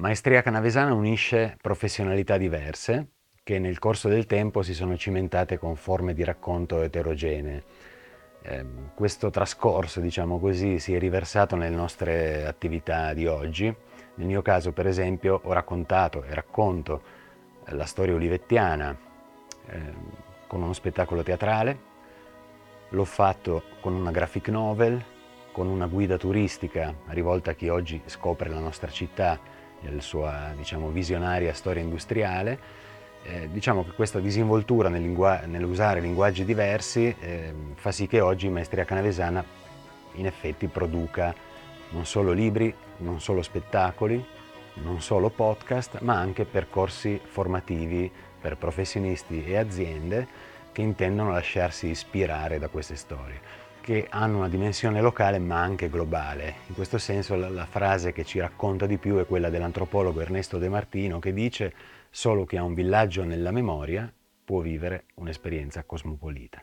Maestria Canavesana unisce professionalità diverse che nel corso del tempo si sono cimentate con forme di racconto eterogenee. Eh, questo trascorso, diciamo così, si è riversato nelle nostre attività di oggi. Nel mio caso, per esempio, ho raccontato e racconto eh, la storia olivettiana eh, con uno spettacolo teatrale, l'ho fatto con una graphic novel, con una guida turistica rivolta a chi oggi scopre la nostra città la sua diciamo, visionaria storia industriale. Eh, diciamo che questa disinvoltura nel lingua- nell'usare linguaggi diversi eh, fa sì che oggi Maestria Canavesana in effetti produca non solo libri, non solo spettacoli, non solo podcast, ma anche percorsi formativi per professionisti e aziende che intendono lasciarsi ispirare da queste storie che hanno una dimensione locale ma anche globale. In questo senso la, la frase che ci racconta di più è quella dell'antropologo Ernesto De Martino che dice solo chi ha un villaggio nella memoria può vivere un'esperienza cosmopolita.